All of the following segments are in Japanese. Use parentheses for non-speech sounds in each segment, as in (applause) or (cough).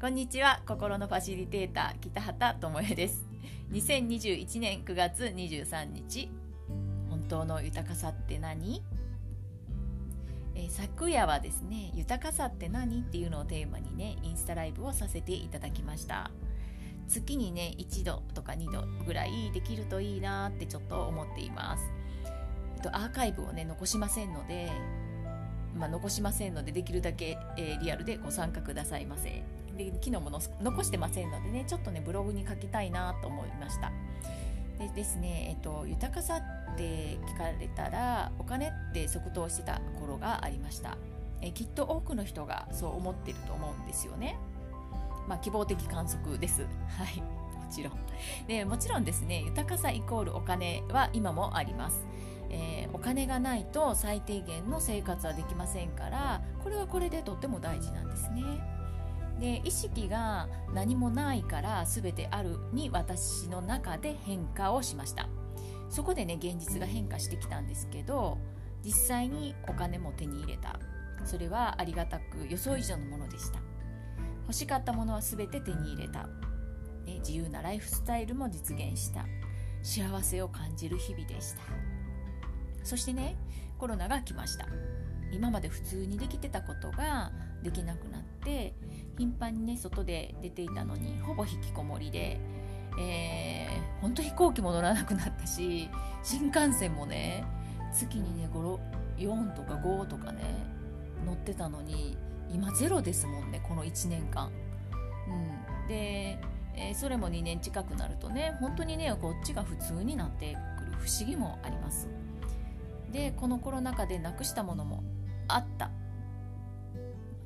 こんにちは。心のファシリテーター北畑智恵です。2021年9月23日本当の豊かさって何？えー、昨夜はですね豊かさって何っていうのをテーマにねインスタライブをさせていただきました。月にね1度とか2度ぐらいできるといいなってちょっと思っています、えっと、アーカイブをね残しませんのでまあ、残しませんのでできるだけ、えー、リアルでご参加くださいませ。で昨日も残してませんのでねちょっとねブログに書きたいなと思いました。でですね、えっと、豊かさって聞かれたらお金って即答してた頃がありました。えきっと多くの人がそう思ってると思うんですよね。まあ希望的観測です。(laughs) はいもちろん。でもちろんですね豊かさイコールお金は今もあります。えー、お金がないと最低限の生活はできませんからこれはこれでとっても大事なんですね。で意識が何もないから全てあるに私の中で変化をしました。そこでね現実が変化してきたんですけど実際にお金も手に入れた。それはありがたく予想以上のものでした。欲しかったものは全て手に入れた。自由なライフスタイルも実現した。幸せを感じる日々でした。そしてねコロナが来ました今まで普通にできてたことができなくなって頻繁にね外で出ていたのにほぼ引きこもりで、えー、本当飛行機も乗らなくなったし新幹線もね月にね4とか5とかね乗ってたのに今ゼロですもんねこの1年間。うん、で、えー、それも2年近くなるとね本当にねこっちが普通になってくる不思議もあります。でこのコロナ禍でなくしたものもあった。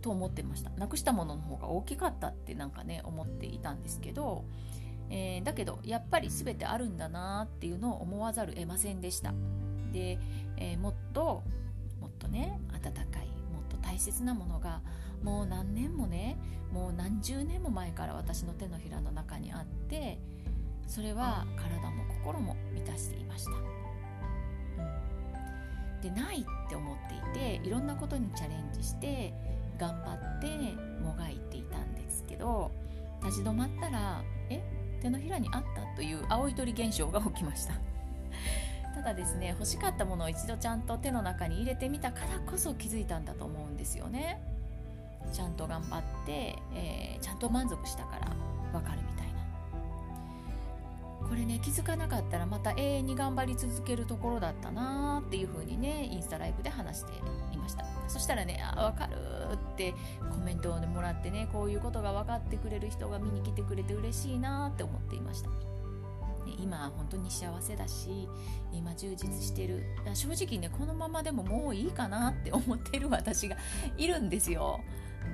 と思ってました。なくしたものの方が大きかったってなんかね思っていたんですけど、えー、だけどやっぱり全てあるんだなっていうのを思わざる得ませんでした。で、えー、もっともっとね温かいもっと大切なものがもう何年もねもう何十年も前から私の手のひらの中にあってそれは体も心も満たしていました、うん、でないって思っていていろんなことにチャレンジして頑張ってもがいていたんですけど立ち止まったらえ手のひらにあったという青い鳥現象が起きました。(laughs) ただですね欲しかったものを一度ちゃんと手の中に入れてみたからこそ気づいたんだと思うんですよね。ちゃんと頑張って、えー、ちゃんと満足したからわかるこれね気づかなかったらまた永遠に頑張り続けるところだったなーっていう風にねインスタライブで話していました。そしたらね「あ分かる」ってコメントを、ね、もらってねこういうことが分かってくれる人が見に来てくれて嬉しいなって思っていました。今本当に幸せだし今充実してる。正直ねこのままでももういいかなって思ってる私がいるんですよ、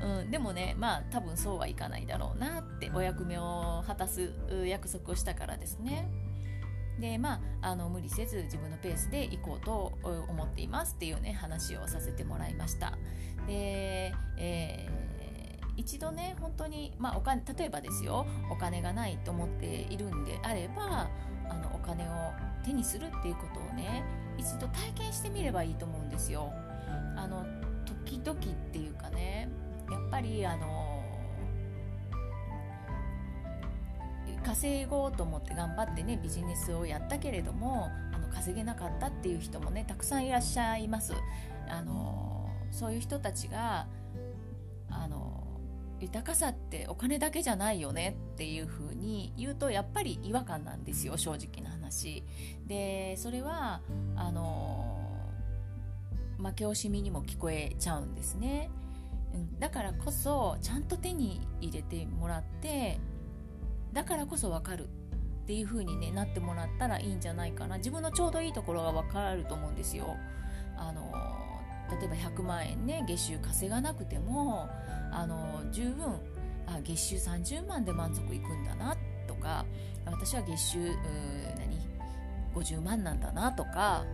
うん、でもねまあ多分そうはいかないだろうなってお役目を果たす約束をしたからですね。でまああの無理せず自分のペースで行こうと思っていますっていうね話をさせてもらいました。で、えー、一度ね本当に、まあ、お金例えばですよお金がないと思っているんであればあのお金を手にするっていうことをね一度体験してみればいいと思うんですよ。あの時々っていうかぱりあの稼ごうと思って頑張ってねビジネスをやったけれどもあの稼げなかったっていう人もねたくさんいらっしゃいます。あのそういう人たちがあの豊かさってお金だけじゃないよねっていうふうに言うとやっぱり違和感なんですよ正直な話。でそれはあの負け惜しみにも聞こえちゃうんですね。だからこそちゃんと手に入れてもらってだからこそ分かるっていう風に、ね、なってもらったらいいんじゃないかな自分のちょうどいいところが分かると思うんですよ。あの例えば100万円ね月収稼がなくてもあの十分あ月収30万で満足いくんだなとか私は月収何？50万なんだなとか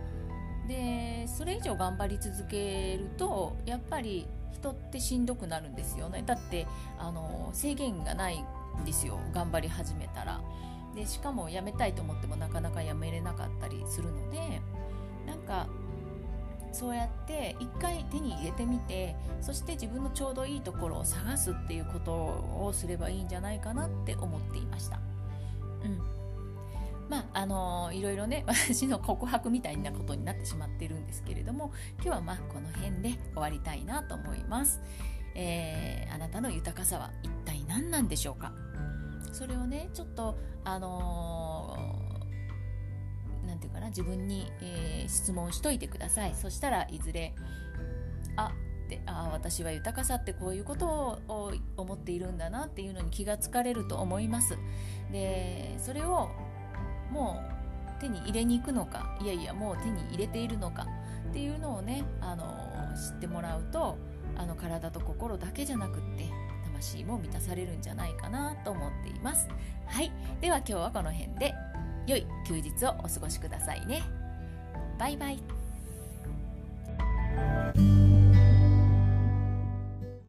でそれ以上頑張り続けるとやっぱり人ってしんどくなるんですよね。だってあの制限がないんですよ。頑張り始めたら。でしかも辞めたいと思ってもなかなか辞めれなかったりするのでなんかそうやって一回手に入れてみてそして自分のちょうどいいところを探すっていうことをすればいいんじゃないかなって思っていました。うん。まああのいろいろね (laughs) 私の告白みたいなことになってしまってるんですけれども今日はまあこの辺で終わりたいなと思います、えー、あなたの豊かさは一体何なんでしょうか？それをねちょっとあのー、なんていうかな自分に、えー、質問しといてください。そしたらいずれあってあ私は豊かさってこういうことを思っているんだなっていうのに気がつかれると思います。でそれをもう手に入れに行くのかいやいやもう手に入れているのかっていうのをねあの知ってもらうとあの体と心だけじゃなくって魂も満たされるんじゃないかなと思っています。はい。では今日はこの辺で良い休日をお過ごしくださいね。バイバイ。